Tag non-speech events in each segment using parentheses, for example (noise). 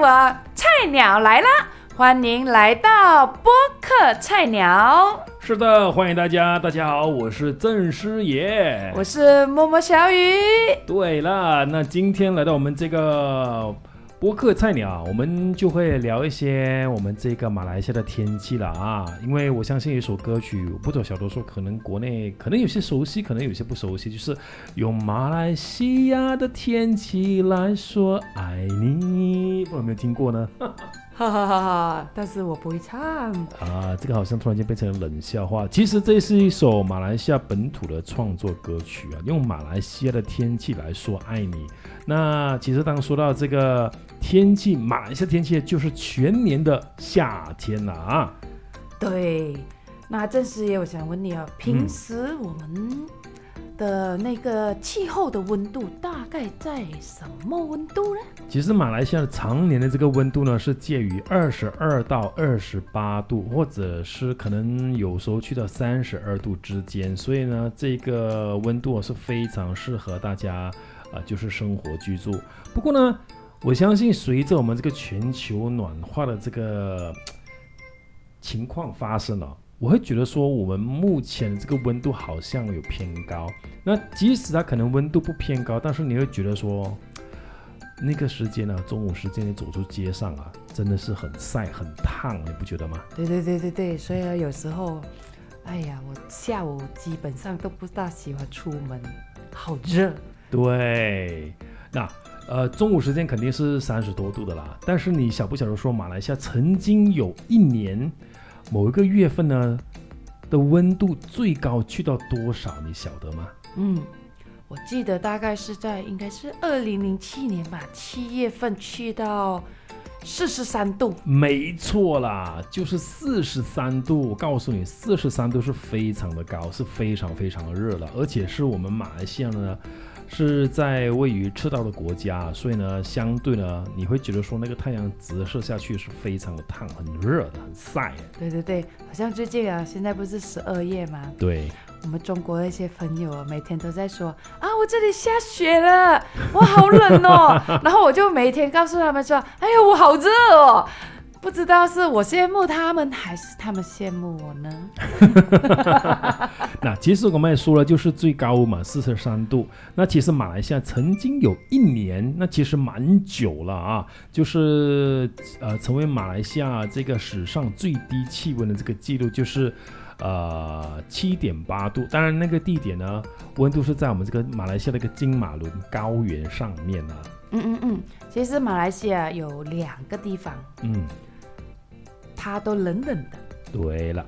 我菜鸟来啦！欢迎来到播客菜鸟，是的，欢迎大家，大家好，我是郑师爷，我是默默小雨。对了，那今天来到我们这个。播客菜鸟，我们就会聊一些我们这个马来西亚的天气了啊，因为我相信一首歌曲，不走小多说可能国内可能有些熟悉，可能有些不熟悉，就是用马来西亚的天气来说爱你，不知道有没有听过呢？(laughs) 哈哈哈哈！但是我不会唱啊，这个好像突然间变成了冷笑话。其实这是一首马来西亚本土的创作歌曲啊，用马来西亚的天气来说爱你。那其实当说到这个天气，马来西亚天气就是全年的夏天了啊。对，那正是也我想问你啊，平时我们。的那个气候的温度大概在什么温度呢？其实马来西亚的常年的这个温度呢，是介于二十二到二十八度，或者是可能有时候去到三十二度之间。所以呢，这个温度是非常适合大家啊，就是生活居住。不过呢，我相信随着我们这个全球暖化的这个情况发生了。我会觉得说，我们目前这个温度好像有偏高。那即使它可能温度不偏高，但是你会觉得说，那个时间呢，中午时间你走出街上啊，真的是很晒很烫，你不觉得吗？对对对对对，所以有时候，哎呀，我下午基本上都不大喜欢出门，好热。对，那呃，中午时间肯定是三十多度的啦。但是你晓不晓得说，马来西亚曾经有一年。某一个月份呢的温度最高去到多少？你晓得吗？嗯，我记得大概是在应该是二零零七年吧，七月份去到四十三度。没错啦，就是四十三度。我告诉你，四十三度是非常的高，是非常非常的热了，而且是我们马来西亚呢。是在位于赤道的国家，所以呢，相对呢，你会觉得说那个太阳直射下去是非常的烫、很热的、很晒。对对对，好像最近啊，现在不是十二月吗？对，我们中国的一些朋友啊每天都在说啊，我这里下雪了，我，好冷哦。(laughs) 然后我就每天告诉他们说，哎呀，我好热哦。不知道是我羡慕他们，还是他们羡慕我呢？(laughs) 那其实我们也说了，就是最高嘛，四十三度。那其实马来西亚曾经有一年，那其实蛮久了啊，就是呃，成为马来西亚这个史上最低气温的这个记录，就是呃七点八度。当然，那个地点呢，温度是在我们这个马来西亚的一个金马伦高原上面啊。嗯嗯嗯，其实马来西亚有两个地方，嗯。它都冷冷的。对了，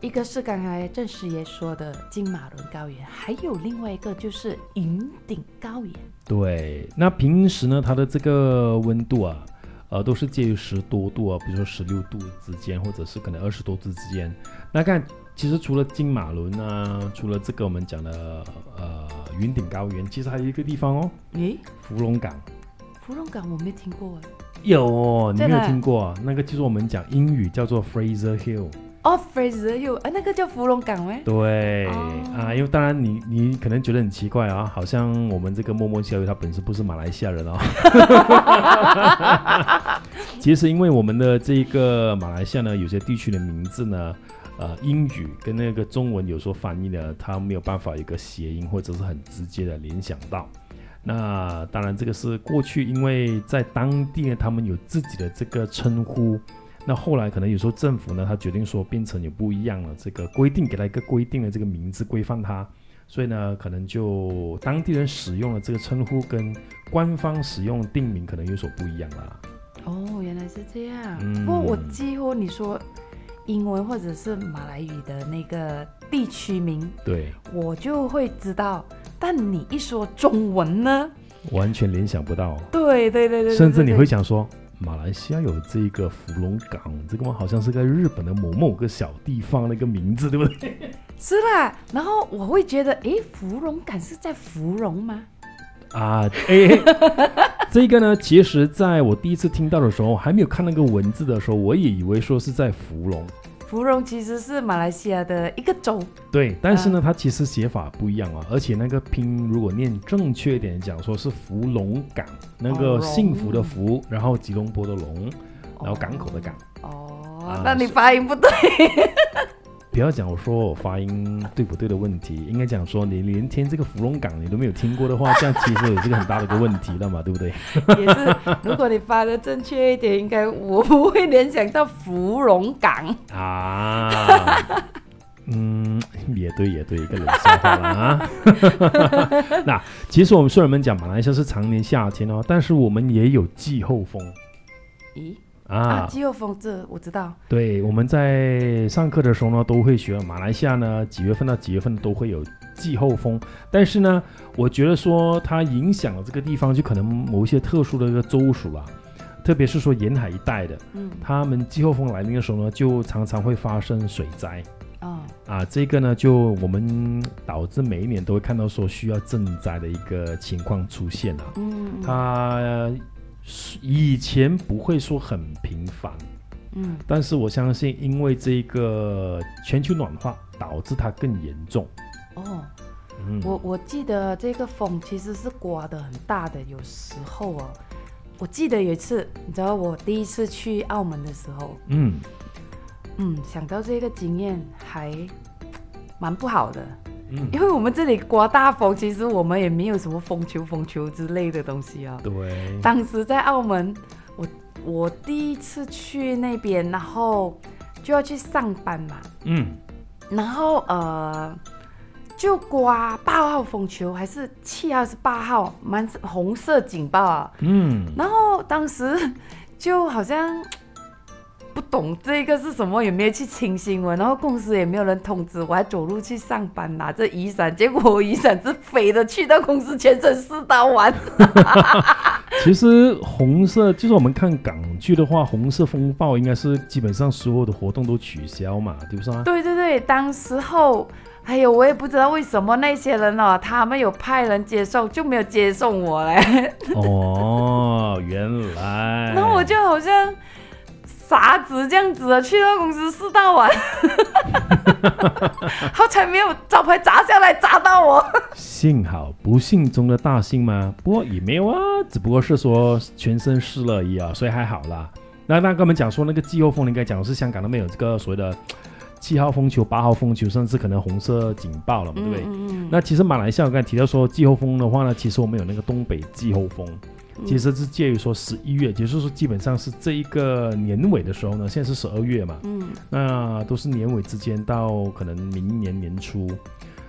一个是刚才郑师爷说的金马伦高原，还有另外一个就是云顶高原。对，那平时呢，它的这个温度啊，呃，都是介于十多度啊，比如说十六度之间，或者是可能二十多度之间。那看，其实除了金马伦啊，除了这个我们讲的呃云顶高原，其实还有一个地方哦，诶，芙蓉港。芙蓉港我没听过哎。有哦，你没有听过？那个就是我们讲英语叫做 Fraser Hill。哦，Fraser Hill，啊，那个叫芙蓉港吗？对啊，因为当然你你可能觉得很奇怪啊，好像我们这个默默小雨他本身不是马来西亚人哦。(laughs) 其实因为我们的这个马来西亚呢，有些地区的名字呢，呃，英语跟那个中文有时候翻译呢，它没有办法一个谐音或者是很直接的联想到。那当然，这个是过去，因为在当地呢，他们有自己的这个称呼。那后来可能有时候政府呢，他决定说变成有不一样了，这个规定给他一个规定的这个名字规范它，所以呢，可能就当地人使用的这个称呼跟官方使用定名可能有所不一样啦。哦，原来是这样。不过我几乎你说英文或者是马来语的那个地区名，对，我就会知道。但你一说中文呢，完全联想不到。对对对对，甚至你会想说，马来西亚有这个芙蓉港，这个嘛好像是在日本的某某个小地方的一个名字，对不对？(laughs) 是啦，然后我会觉得，哎，芙蓉港是在芙蓉吗？啊，哎，这个呢，其实在我第一次听到的时候，还没有看那个文字的时候，我也以为说是在芙蓉。芙蓉其实是马来西亚的一个州，对，但是呢，它其实写法不一样啊，而且那个拼如果念正确一点讲，说是芙蓉港，那个幸福的福，然后吉隆坡的隆，然后港口的港。哦，那你发音不对。不要讲我说我发音对不对的问题，应该讲说你连听这个芙蓉港你都没有听过的话，这样其实也是个很大的一个问题了嘛，对不对？(laughs) 也是，如果你发的正确一点，应该我不会联想到芙蓉港。啊，嗯，也对也对，一个冷笑话了啊。(laughs) 那其实我们虽然我们讲马来西亚是常年夏天哦，但是我们也有季候风咦啊，啊。季候风这我知道。对，我们在上课的时候呢，都会学马来西亚呢几月份到几月份都会有季候风，但是呢，我觉得说它影响了这个地方，就可能某一些特殊的一个州属啊，特别是说沿海一带的，嗯，他们季候风来临的时候呢，就常常会发生水灾。哦，啊，这个呢，就我们导致每一年都会看到说需要赈灾的一个情况出现啊，嗯，它是以前不会说很频繁。嗯，但是我相信，因为这个全球暖化导致它更严重。哦，嗯，我我记得这个风其实是刮的很大的，有时候哦，我记得有一次，你知道我第一次去澳门的时候，嗯。嗯，想到这个经验还蛮不好的，嗯，因为我们这里刮大风，其实我们也没有什么风球、风球之类的东西啊、对，当时在澳门，我我第一次去那边，然后就要去上班嘛，嗯。然后呃，就刮八号风球还是七号是八号，蛮红色警报啊。嗯，然后当时就好像不懂这个是什么，也没有去听新闻，然后公司也没有人通知，我还走路去上班，拿着雨伞，(laughs) 结果我雨伞是飞的，去到公司全身湿到完。(laughs) 其实红色就是我们看港剧的话，红色风暴应该是基本上所有的活动都取消嘛，对不是吗？对对对，当时候。哎呦，我也不知道为什么那些人哦，他们有派人接送，就没有接送我嘞。哦，原来。然后我就好像傻子这样子啊去到公司四大晚，(laughs) 好彩没有招牌砸下来砸到我。幸好不幸中的大幸嘛，不过也没有啊，只不过是说全身湿了而已啊，所以还好啦。那那跟我们讲说那个季候风，应该讲的是香港那边有这个所谓的七号风球、八号风球，甚至可能红色警报了嘛，对不对？嗯那其实马来西亚我刚才提到说季候风的话呢，其实我们有那个东北季候风，其实是介于说十一月，也就是说基本上是这一个年尾的时候呢，现在是十二月嘛，嗯那都是年尾之间到可能明年年初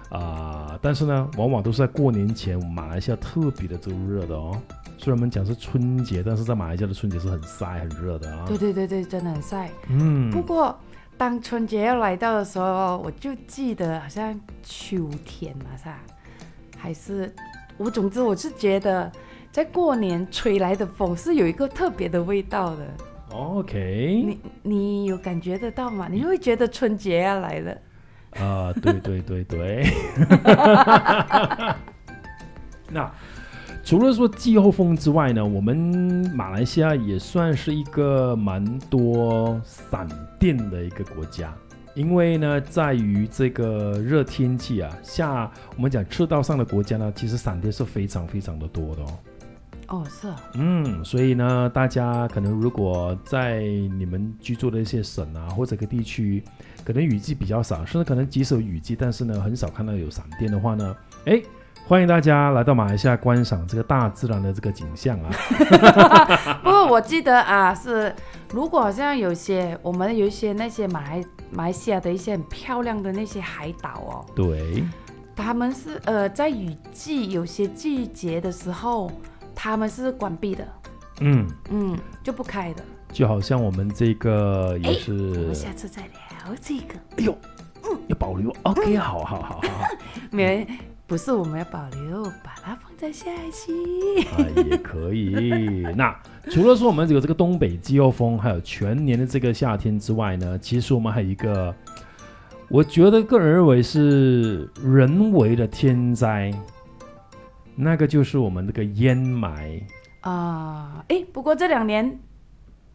啊、但是呢，往往都是在过年前，马来西亚特别的这个热的哦。虽然我们讲是春节，但是在马来西亚的春节是很晒、很热的啊。对对对对，真的很晒。嗯，不过当春节要来到的时候，我就记得好像秋天嘛，是吧？还是我总之我是觉得，在过年吹来的风是有一个特别的味道的。OK，你你有感觉得到吗？你会觉得春节要来了。啊、对对对对。(laughs) 那除了说季候风之外呢，我们马来西亚也算是一个蛮多闪电的一个国家。因为呢，在于这个热天气啊，下我们讲赤道上的国家呢，其实闪电是非常非常的多的哦。哦，是啊，嗯，所以呢，大家可能如果在你们居住的一些省啊，或者个地区，可能雨季比较少，甚至可能即使有雨季，但是呢，很少看到有闪电的话呢，(laughs) 哎，欢迎大家来到马来西亚观赏这个大自然的这个景象啊。(laughs) 不过我记得啊，是如果好像有些我们有一些那些马来马来西亚的一些很漂亮的那些海岛哦，对，他们是呃在雨季有些季节的时候，他们是关闭的，嗯，嗯，就不开的。就好像我们这个也我是们，下次再聊这个。哎呦，嗯要保留，OK，好好好好好。(laughs) 没，不是我们要保留，把它放在下一期。啊，也可以。那除了说我们有这个东北季候风，还有全年的这个夏天之外呢，其实我们还有一个，我觉得个人认为是人为的天灾，那个就是我们这个烟霾。啊，哎，不过这两年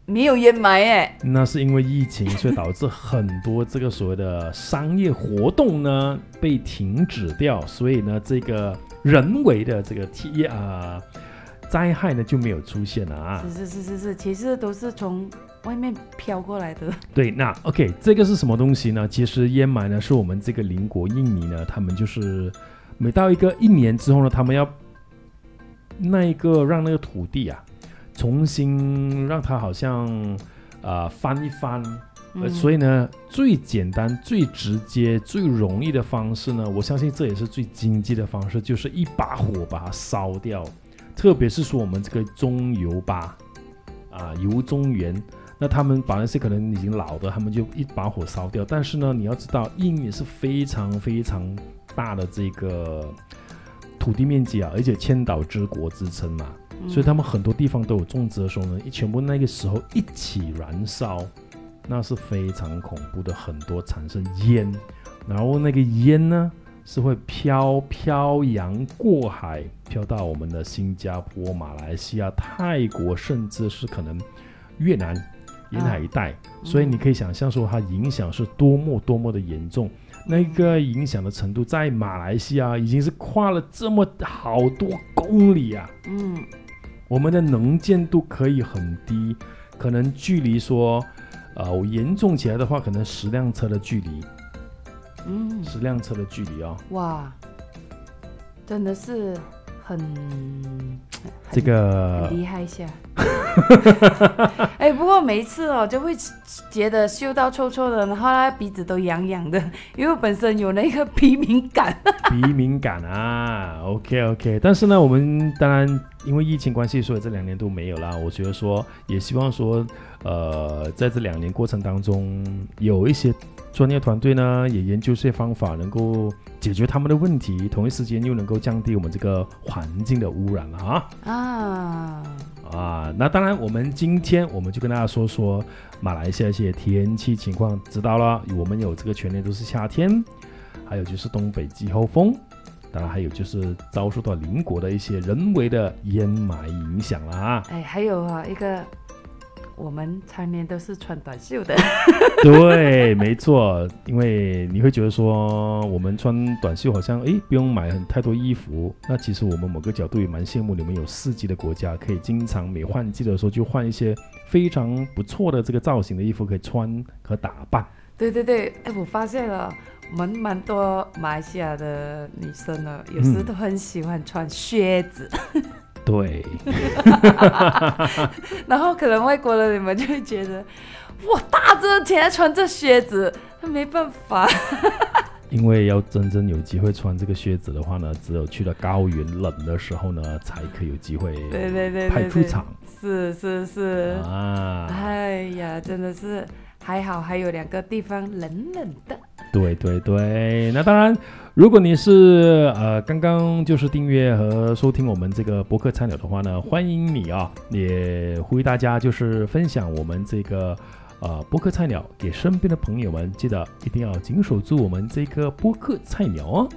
没有烟霾哎。那是因为疫情，所以导致很多这个所谓的商业活动呢 (laughs) 被停止掉，所以呢，这个人为的这个体啊灾害呢就没有出现了啊。是是是是是，其实都是从外面飘过来的。(laughs) 对，那 OK，这个是什么东西呢？其实烟霾呢是我们这个邻国印尼呢，他们就是每到一个一年之后呢，他们要那一个让那个土地啊重新让它好像啊、呃翻一翻。呃，嗯所以呢，最简单、最直接、最容易的方式呢，我相信这也是最经济的方式，就是一把火把它烧掉。特别是说我们这个中油吧，啊，油中原，那他们把那些可能已经老的，他们就一把火烧掉。但是呢，你要知道，印尼是非常非常大的这个土地面积啊，而且千岛之国之称嘛，所以他们很多地方都有种植的时候呢，一全部那个时候一起燃烧，那是非常恐怖的，很多产生烟，然后那个烟呢是会飘飘洋过海，飘到我们的新加坡、马来西亚、泰国，甚至是可能越南沿海一带，所以你可以想象说它影响是多么多么的严重。那个影响的程度，在马来西亚已经是跨了这么好多公里啊！嗯我们的能见度可以很低，可能距离说，呃，我严重起来的话，可能十辆车的距离，嗯，十辆车的距离哦。哇，真的是很这个很厉害一下。(laughs) 哎，不过每一次哦，就会觉得嗅到臭臭的，然后呢鼻子都痒痒的，因为本身有那个鼻敏感。(laughs) 鼻敏感啊，OK OK，但是呢，我们当然因为疫情关系，所以这两年都没有啦。我觉得说，也希望说，呃，在这两年过程当中，有一些专业团队呢，也研究这些方法，能够解决他们的问题，同一时间又能够降低我们这个环境的污染了啊。啊，啊，那当然，我们今天我们就跟大家说说马来西亚一些天气情况。知道了，我们有这个全年都是夏天，还有就是东北季候风，当然还有就是遭受到邻国的一些人为的烟霾影响了啊。哎，还有啊，一个我们常年都是穿短袖的，(laughs) 对，没错，因为你会觉得说我们穿短袖好像诶不用买很太多衣服，那其实我们某个角度也蛮羡慕你们有四季的国家，可以经常每换季的时候就换一些非常不错的这个造型的衣服可以穿和打扮。对对对，哎，我发现了，我们蛮多马来西亚的女生呢，有时嗯。都很喜欢穿靴子，对，(laughs) 然后可能外国人你们就会觉得，哇，大热天还穿这靴子，那没办法。(laughs) 因为要真正有机会穿这个靴子的话呢，只有去了高原冷的时候呢，才可以有机会对对对对对，派出场是是是，啊。哎呀，真的是还好，还有两个地方冷冷的。对对对，那当然，如果你是呃刚刚就是订阅和收听我们这个博客菜鸟的话呢，欢迎你啊，也呼吁大家就是分享我们这个呃博客菜鸟给身边的朋友们，记得一定要紧守住我们这个博客菜鸟哦。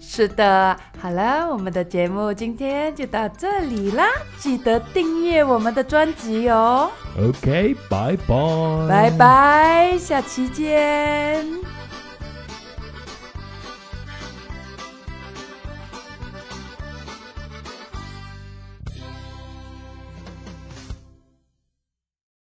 是的，好了，我们的节目今天就到这里啦，记得订阅我们的专辑哦，OK，拜拜，拜拜，下期见。